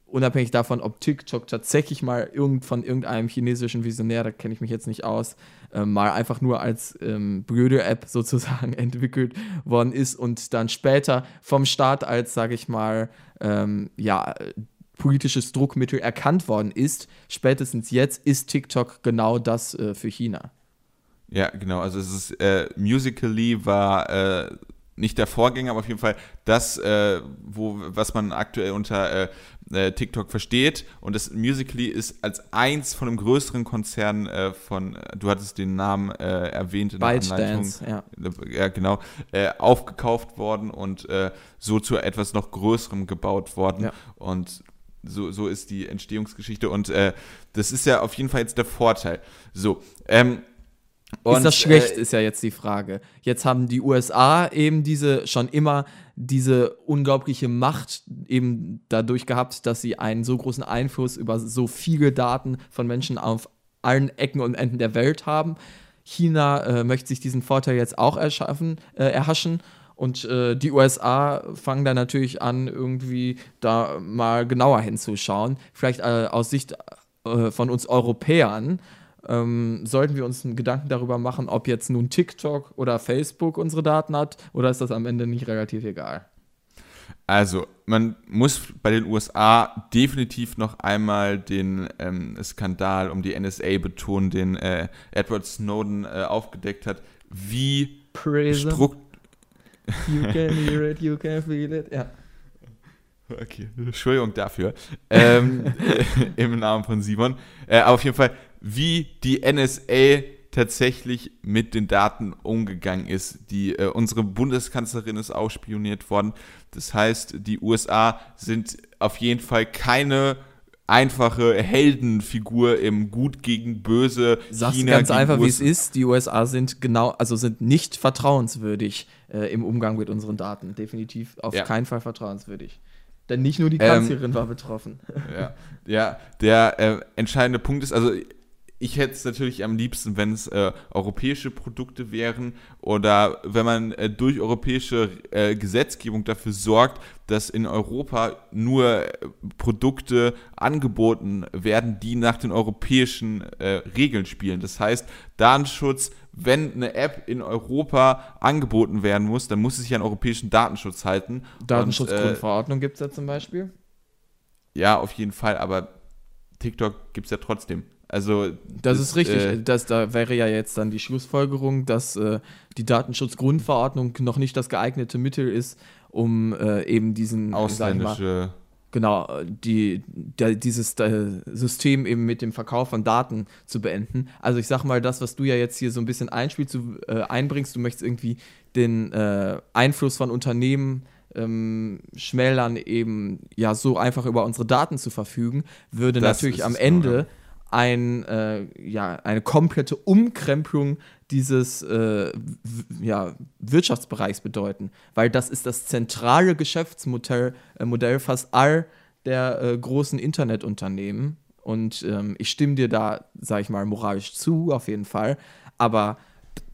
unabhängig davon, ob TikTok tatsächlich mal irgend von irgendeinem chinesischen Visionär, da kenne ich mich jetzt nicht aus, äh, mal einfach nur als ähm, blöde App sozusagen entwickelt worden ist und dann später vom Staat als, sage ich mal, ähm, ja, politisches Druckmittel erkannt worden ist. Spätestens jetzt ist TikTok genau das äh, für China. Ja, genau. Also es ist äh, Musically war äh, nicht der Vorgänger, aber auf jeden Fall das, äh, wo, was man aktuell unter äh, äh, TikTok versteht. Und das Musically ist als eins von einem größeren Konzern äh, von, du hattest den Namen äh, erwähnt in der Anleitung. Ja. ja, genau. Aufgekauft worden und so zu etwas noch Größerem gebaut worden. Ja. Und so, so ist die Entstehungsgeschichte. Und das ist ja auf jeden Fall jetzt der Vorteil. So, ähm, und, ist das schlecht, äh, ist ja jetzt die Frage. Jetzt haben die USA eben diese schon immer diese unglaubliche Macht eben dadurch gehabt, dass sie einen so großen Einfluss über so viele Daten von Menschen auf allen Ecken und Enden der Welt haben. China äh, möchte sich diesen Vorteil jetzt auch erschaffen, äh, erhaschen. Und äh, die USA fangen dann natürlich an, irgendwie da mal genauer hinzuschauen. Vielleicht äh, aus Sicht äh, von uns Europäern ähm, sollten wir uns einen Gedanken darüber machen, ob jetzt nun TikTok oder Facebook unsere Daten hat oder ist das am Ende nicht relativ egal? Also, man muss bei den USA definitiv noch einmal den ähm, Skandal um die NSA betonen, den äh, Edward Snowden äh, aufgedeckt hat, wie Prison. You can hear it, you can feel it, ja. Okay, Entschuldigung dafür. ähm, Im Namen von Simon. Äh, aber auf jeden Fall, wie die NSA tatsächlich mit den Daten umgegangen ist. Die, äh, unsere Bundeskanzlerin ist ausspioniert worden. Das heißt, die USA sind auf jeden Fall keine einfache Heldenfigur im Gut gegen Böse. Sag's China ganz einfach, wie es ist. Die USA sind genau, also sind nicht vertrauenswürdig äh, im Umgang mit unseren Daten. Definitiv auf ja. keinen Fall vertrauenswürdig. Denn nicht nur die Kanzlerin ähm, war betroffen. Ja, ja der äh, entscheidende Punkt ist, also ich hätte es natürlich am liebsten, wenn es äh, europäische Produkte wären oder wenn man äh, durch europäische äh, Gesetzgebung dafür sorgt, dass in Europa nur äh, Produkte angeboten werden, die nach den europäischen äh, Regeln spielen. Das heißt, Datenschutz, wenn eine App in Europa angeboten werden muss, dann muss es sich an europäischen Datenschutz halten. Datenschutzgrundverordnung äh, gibt es ja zum Beispiel. Ja, auf jeden Fall, aber TikTok gibt es ja trotzdem. Also das, ist richtig. Äh, das, da wäre ja jetzt dann die Schlussfolgerung, dass äh, die Datenschutzgrundverordnung noch nicht das geeignete Mittel ist, um äh, eben diesen ausländische genau die, der, dieses der System eben mit dem Verkauf von Daten zu beenden. Also ich sag mal, das, was du ja jetzt hier so ein bisschen einspielst, du äh, einbringst, du möchtest irgendwie den äh, Einfluss von Unternehmen ähm, schmälern, eben ja so einfach über unsere Daten zu verfügen, würde das natürlich am Ende genau ein, äh, ja, eine komplette Umkrempelung dieses äh, ja, Wirtschaftsbereichs bedeuten, weil das ist das zentrale Geschäftsmodell äh, Modell fast all der äh, großen Internetunternehmen. Und ähm, ich stimme dir da, sage ich mal, moralisch zu, auf jeden Fall. Aber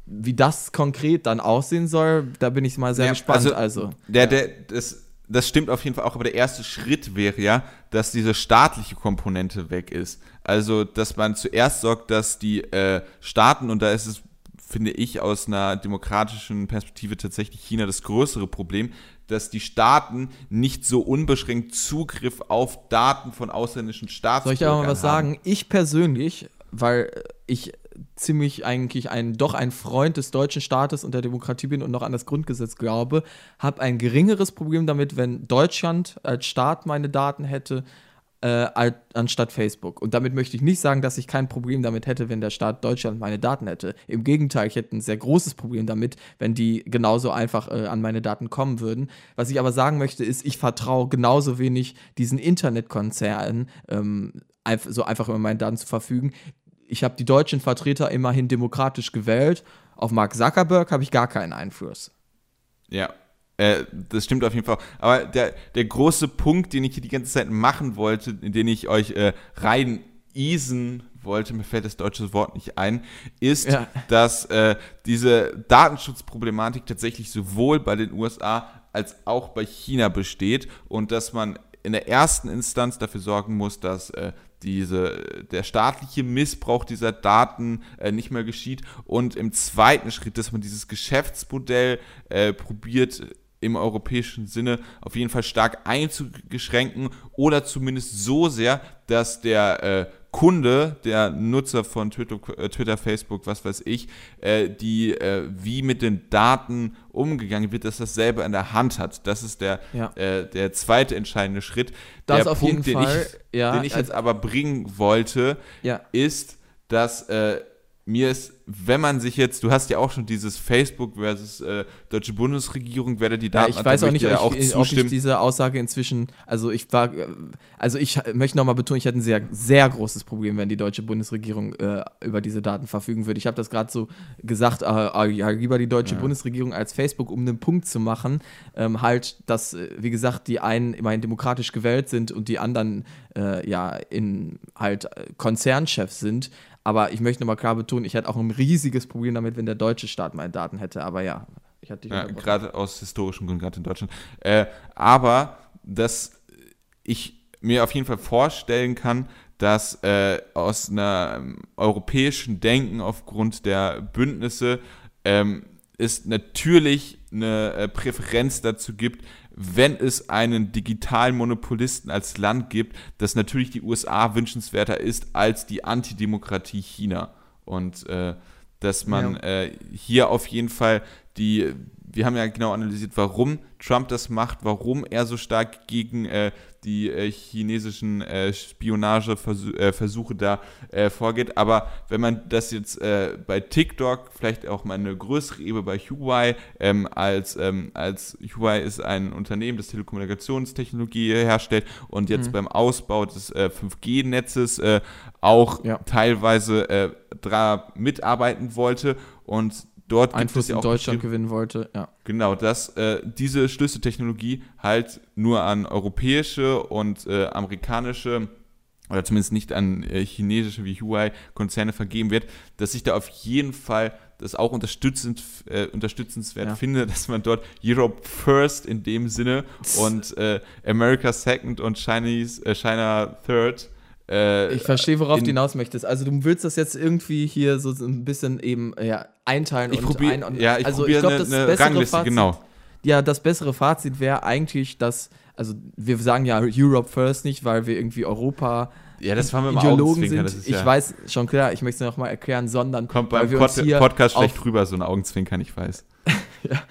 wie das konkret dann aussehen soll, da bin ich mal sehr ja, gespannt. Also, also der, ja. der, das das stimmt auf jeden Fall auch, aber der erste Schritt wäre ja, dass diese staatliche Komponente weg ist. Also, dass man zuerst sorgt, dass die äh, Staaten, und da ist es, finde ich, aus einer demokratischen Perspektive tatsächlich China das größere Problem, dass die Staaten nicht so unbeschränkt Zugriff auf Daten von ausländischen Staaten haben. Soll ich da mal was haben. sagen? Ich persönlich, weil ich ziemlich eigentlich ein doch ein Freund des deutschen Staates und der Demokratie bin und noch an das Grundgesetz glaube, habe ein geringeres Problem damit, wenn Deutschland als Staat meine Daten hätte, äh, anstatt Facebook. Und damit möchte ich nicht sagen, dass ich kein Problem damit hätte, wenn der Staat Deutschland meine Daten hätte. Im Gegenteil, ich hätte ein sehr großes Problem damit, wenn die genauso einfach äh, an meine Daten kommen würden. Was ich aber sagen möchte, ist, ich vertraue genauso wenig diesen Internetkonzernen, ähm, so einfach über meine Daten zu verfügen, ich habe die deutschen Vertreter immerhin demokratisch gewählt. Auf Mark Zuckerberg habe ich gar keinen Einfluss. Ja, äh, das stimmt auf jeden Fall. Aber der, der große Punkt, den ich hier die ganze Zeit machen wollte, in den ich euch äh, rein easen wollte, mir fällt das deutsche Wort nicht ein, ist, ja. dass äh, diese Datenschutzproblematik tatsächlich sowohl bei den USA als auch bei China besteht und dass man in der ersten Instanz dafür sorgen muss, dass äh, diese, der staatliche Missbrauch dieser Daten äh, nicht mehr geschieht und im zweiten Schritt, dass man dieses Geschäftsmodell äh, probiert im europäischen Sinne auf jeden Fall stark einzugeschränken oder zumindest so sehr, dass der äh, Kunde, der Nutzer von Twitter, äh, Twitter Facebook, was weiß ich, äh, die äh, wie mit den Daten umgegangen wird, dass das selber in der Hand hat. Das ist der, ja. äh, der zweite entscheidende Schritt. Das der auf Punkt, jeden den Fall, ich, ja, den ich jetzt aber bringen wollte, ja. ist, dass äh, mir ist, wenn man sich jetzt, du hast ja auch schon dieses Facebook versus äh, deutsche Bundesregierung, wer da die Daten ja, ich weiß auch nicht, ob ich, ob ich, diese Aussage inzwischen, also ich war, also ich möchte nochmal betonen, ich hätte ein sehr, sehr großes Problem, wenn die deutsche Bundesregierung äh, über diese Daten verfügen würde. Ich habe das gerade so gesagt, äh, ja, lieber die deutsche ja. Bundesregierung als Facebook, um einen Punkt zu machen, ähm, halt, dass, äh, wie gesagt, die einen immerhin demokratisch gewählt sind und die anderen äh, ja in halt Konzernchefs sind, aber ich möchte nochmal klar betonen, ich hätte auch ein riesiges Problem damit, wenn der deutsche Staat meine Daten hätte. Aber ja, ich hatte ja, Gerade aus historischen Gründen, gerade in Deutschland. Äh, aber dass ich mir auf jeden Fall vorstellen kann, dass äh, aus einem europäischen Denken aufgrund der Bündnisse ähm, es natürlich eine äh, Präferenz dazu gibt, wenn es einen digitalen Monopolisten als Land gibt, dass natürlich die USA wünschenswerter ist als die Antidemokratie China. Und äh, dass man ja. äh, hier auf jeden Fall die, wir haben ja genau analysiert, warum Trump das macht, warum er so stark gegen äh, die äh, chinesischen äh, Spionageversuche äh, da äh, vorgeht. Aber wenn man das jetzt äh, bei TikTok, vielleicht auch mal eine größere Ebene bei Huawei, ähm, als, ähm, als Huawei ist ein Unternehmen, das Telekommunikationstechnologie herstellt und jetzt mhm. beim Ausbau des 5G-Netzes auch ja. teilweise mitarbeiten wollte und dort Einfluss in Deutschland gewinnen wollte. Ja. Genau, dass äh, diese Schlüsseltechnologie halt nur an europäische und äh, amerikanische oder zumindest nicht an äh, chinesische wie Huawei-Konzerne vergeben wird, dass ich da auf jeden Fall das auch unterstützend, äh, unterstützenswert ja. finde, dass man dort Europe First in dem Sinne und äh, America Second und Chinese, äh, China Third äh, ich verstehe, worauf du hinaus möchtest. Also du willst das jetzt irgendwie hier so ein bisschen eben ja, einteilen ich und probier, ein Ja, ich also probiere eine, eine Rangliste, Fazit, genau. Ja, das bessere Fazit wäre eigentlich, dass, also wir sagen ja Europe first nicht, weil wir irgendwie Europa ja, das waren wir Ideologen sind. ich ja weiß, schon klar, ich möchte es noch mal erklären, sondern kommt beim Pod Podcast schlecht rüber, so ein Augenzwinkern, ich weiß. ja,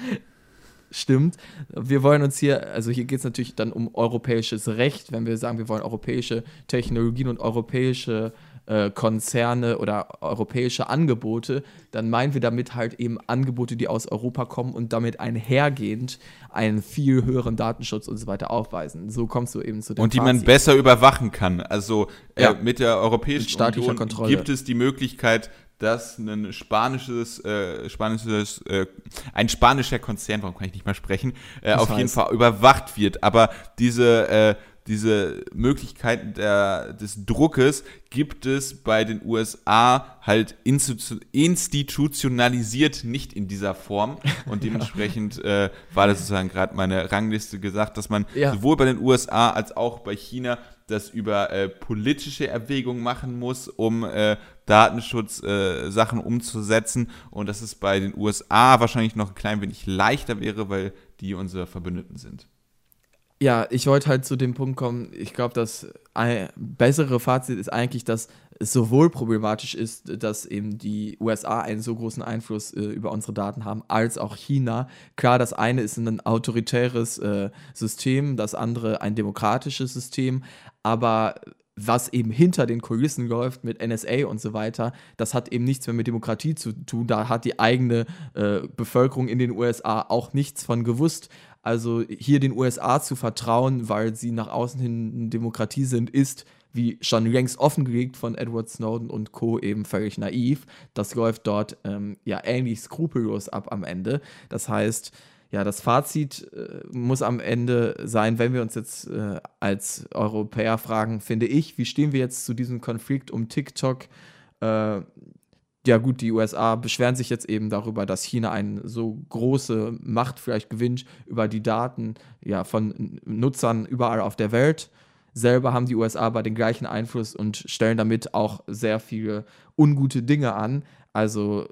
stimmt. Wir wollen uns hier, also hier geht es natürlich dann um europäisches Recht, wenn wir sagen, wir wollen europäische Technologien und europäische äh, Konzerne oder europäische Angebote, dann meinen wir damit halt eben Angebote, die aus Europa kommen und damit einhergehend einen viel höheren Datenschutz und so weiter aufweisen. So kommst du eben zu dem Und die Fazit. man besser überwachen kann. Also äh, ja. mit der Europäischen mit Union Kontrolle. gibt es die Möglichkeit, dass ein spanisches, äh, spanisches, äh, ein spanischer Konzern, warum kann ich nicht mal sprechen, äh, auf heißt. jeden Fall überwacht wird. Aber diese, äh, diese Möglichkeiten der, des Druckes gibt es bei den USA halt institutionalisiert nicht in dieser Form. Und dementsprechend äh, war das sozusagen gerade meine Rangliste gesagt, dass man ja. sowohl bei den USA als auch bei China das über äh, politische Erwägungen machen muss, um äh, Datenschutz-Sachen äh, umzusetzen und dass es bei den USA wahrscheinlich noch ein klein wenig leichter wäre, weil die unsere Verbündeten sind. Ja, ich wollte halt zu dem Punkt kommen, ich glaube, das bessere Fazit ist eigentlich, dass es sowohl problematisch ist, dass eben die USA einen so großen Einfluss äh, über unsere Daten haben, als auch China. Klar, das eine ist ein autoritäres äh, System, das andere ein demokratisches System, aber was eben hinter den Kulissen läuft mit NSA und so weiter, das hat eben nichts mehr mit Demokratie zu tun. Da hat die eigene äh, Bevölkerung in den USA auch nichts von gewusst. Also hier den USA zu vertrauen, weil sie nach außen hin eine Demokratie sind, ist, wie schon längst offengelegt von Edward Snowden und Co. eben völlig naiv. Das läuft dort ähm, ja ähnlich skrupellos ab am Ende. Das heißt, ja, das Fazit äh, muss am Ende sein, wenn wir uns jetzt äh, als Europäer fragen, finde ich, wie stehen wir jetzt zu diesem Konflikt um TikTok? Äh, ja gut, die USA beschweren sich jetzt eben darüber, dass China eine so große Macht vielleicht gewinnt über die Daten ja, von Nutzern überall auf der Welt. Selber haben die USA aber den gleichen Einfluss und stellen damit auch sehr viele ungute Dinge an. Also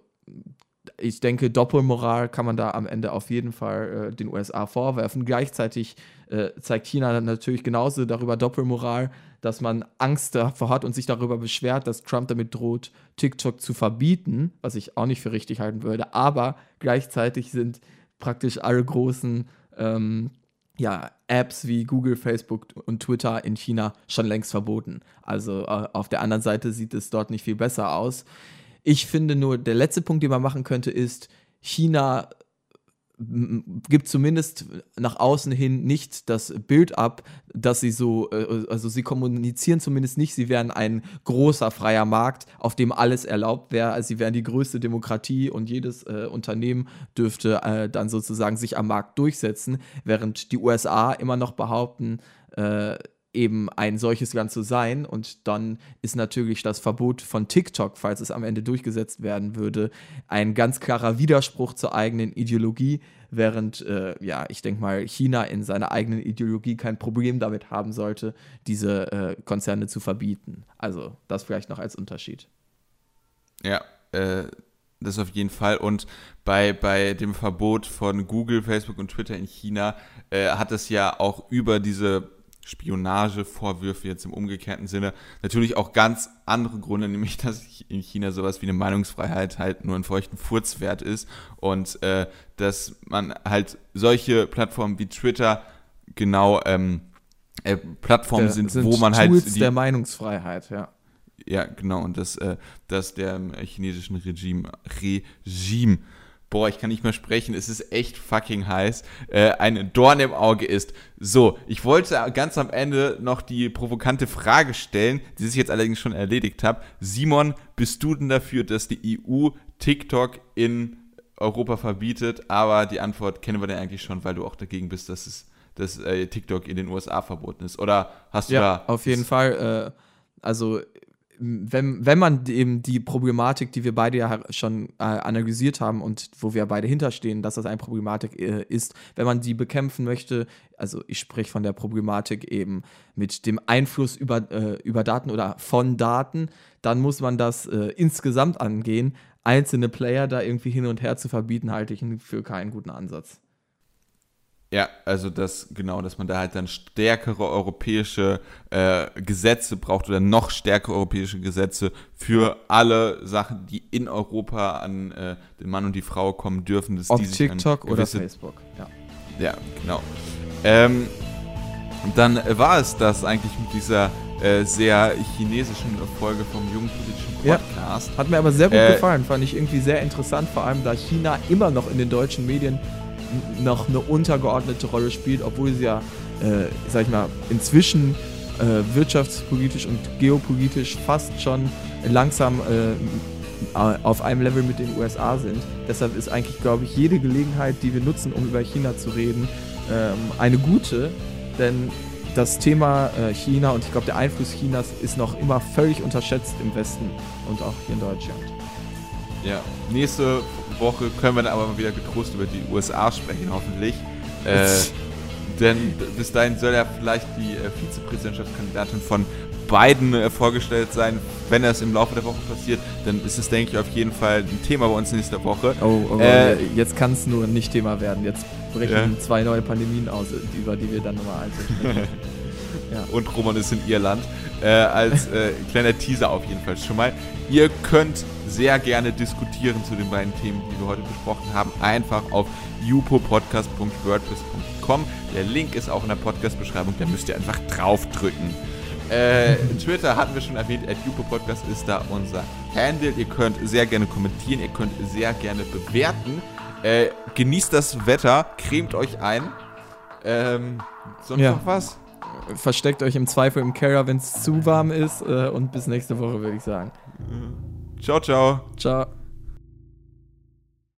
ich denke, Doppelmoral kann man da am Ende auf jeden Fall äh, den USA vorwerfen. Gleichzeitig äh, zeigt China natürlich genauso darüber Doppelmoral, dass man Angst davor hat und sich darüber beschwert, dass Trump damit droht, TikTok zu verbieten, was ich auch nicht für richtig halten würde. Aber gleichzeitig sind praktisch alle großen ähm, ja, Apps wie Google, Facebook und Twitter in China schon längst verboten. Also äh, auf der anderen Seite sieht es dort nicht viel besser aus. Ich finde nur, der letzte Punkt, den man machen könnte, ist, China gibt zumindest nach außen hin nicht das Bild ab, dass sie so, äh, also sie kommunizieren zumindest nicht, sie wären ein großer freier Markt, auf dem alles erlaubt wäre. Also sie wären die größte Demokratie und jedes äh, Unternehmen dürfte äh, dann sozusagen sich am Markt durchsetzen, während die USA immer noch behaupten, äh, eben ein solches Land zu sein. Und dann ist natürlich das Verbot von TikTok, falls es am Ende durchgesetzt werden würde, ein ganz klarer Widerspruch zur eigenen Ideologie, während, äh, ja, ich denke mal, China in seiner eigenen Ideologie kein Problem damit haben sollte, diese äh, Konzerne zu verbieten. Also das vielleicht noch als Unterschied. Ja, äh, das auf jeden Fall. Und bei, bei dem Verbot von Google, Facebook und Twitter in China äh, hat es ja auch über diese Spionagevorwürfe jetzt im umgekehrten Sinne. Natürlich auch ganz andere Gründe, nämlich dass in China sowas wie eine Meinungsfreiheit halt nur einen feuchten Furz wert ist und äh, dass man halt solche Plattformen wie Twitter genau ähm, äh, Plattformen sind, sind, wo man Tools halt die, der Meinungsfreiheit, ja. Ja, genau, und dass, äh, dass der chinesischen Regime, Regime boah, ich kann nicht mehr sprechen, es ist echt fucking heiß, äh, ein Dorn im Auge ist. So, ich wollte ganz am Ende noch die provokante Frage stellen, die sich jetzt allerdings schon erledigt hat. Simon, bist du denn dafür, dass die EU TikTok in Europa verbietet? Aber die Antwort kennen wir denn eigentlich schon, weil du auch dagegen bist, dass es dass äh, TikTok in den USA verboten ist. Oder hast du ja, da. Auf jeden Fall. Äh, also wenn, wenn man eben die Problematik, die wir beide ja schon äh, analysiert haben und wo wir beide hinterstehen, dass das eine Problematik äh, ist, wenn man die bekämpfen möchte, also ich spreche von der Problematik eben mit dem Einfluss über, äh, über Daten oder von Daten, dann muss man das äh, insgesamt angehen. Einzelne Player da irgendwie hin und her zu verbieten, halte ich für keinen guten Ansatz. Ja, also das, genau, dass man da halt dann stärkere europäische äh, Gesetze braucht oder noch stärkere europäische Gesetze für alle Sachen, die in Europa an äh, den Mann und die Frau kommen dürfen. Dass die TikTok oder Facebook, ja. Ja, genau. Ähm, dann war es das eigentlich mit dieser äh, sehr chinesischen Folge vom jungen politischen Podcast. Ja, hat mir aber sehr gut äh, gefallen, fand ich irgendwie sehr interessant, vor allem da China immer noch in den deutschen Medien noch eine untergeordnete Rolle spielt, obwohl sie ja, äh, sag ich mal, inzwischen äh, wirtschaftspolitisch und geopolitisch fast schon langsam äh, auf einem Level mit den USA sind. Deshalb ist eigentlich, glaube ich, jede Gelegenheit, die wir nutzen, um über China zu reden, ähm, eine gute, denn das Thema äh, China und ich glaube, der Einfluss Chinas ist noch immer völlig unterschätzt im Westen und auch hier in Deutschland. Ja, nächste Woche können wir dann aber mal wieder getrost über die USA sprechen, hoffentlich. Äh, denn bis dahin soll ja vielleicht die äh, Vizepräsidentschaftskandidatin von Biden äh, vorgestellt sein. Wenn das im Laufe der Woche passiert, dann ist es, denke ich, auf jeden Fall ein Thema bei uns nächste Woche. Oh, oh äh, jetzt kann es nur nicht Thema werden. Jetzt brechen ja. zwei neue Pandemien aus, über die wir dann nochmal einzeln sprechen. ja. Und Roman ist in Irland. Äh, als äh, kleiner Teaser auf jeden Fall schon mal. Ihr könnt sehr gerne diskutieren zu den beiden Themen, die wir heute besprochen haben. Einfach auf jupopodcast.wordpress.com. Der Link ist auch in der Podcast-Beschreibung, da müsst ihr einfach draufdrücken. Äh, Twitter hatten wir schon erwähnt, at Podcast ist da unser Handle. Ihr könnt sehr gerne kommentieren, ihr könnt sehr gerne bewerten. Äh, genießt das Wetter, cremt euch ein. Ähm, sonst ja. noch was? Versteckt euch im Zweifel im Keller, wenn es zu warm ist. Äh, und bis nächste Woche, würde ich sagen. Ciao, ciao. Ciao.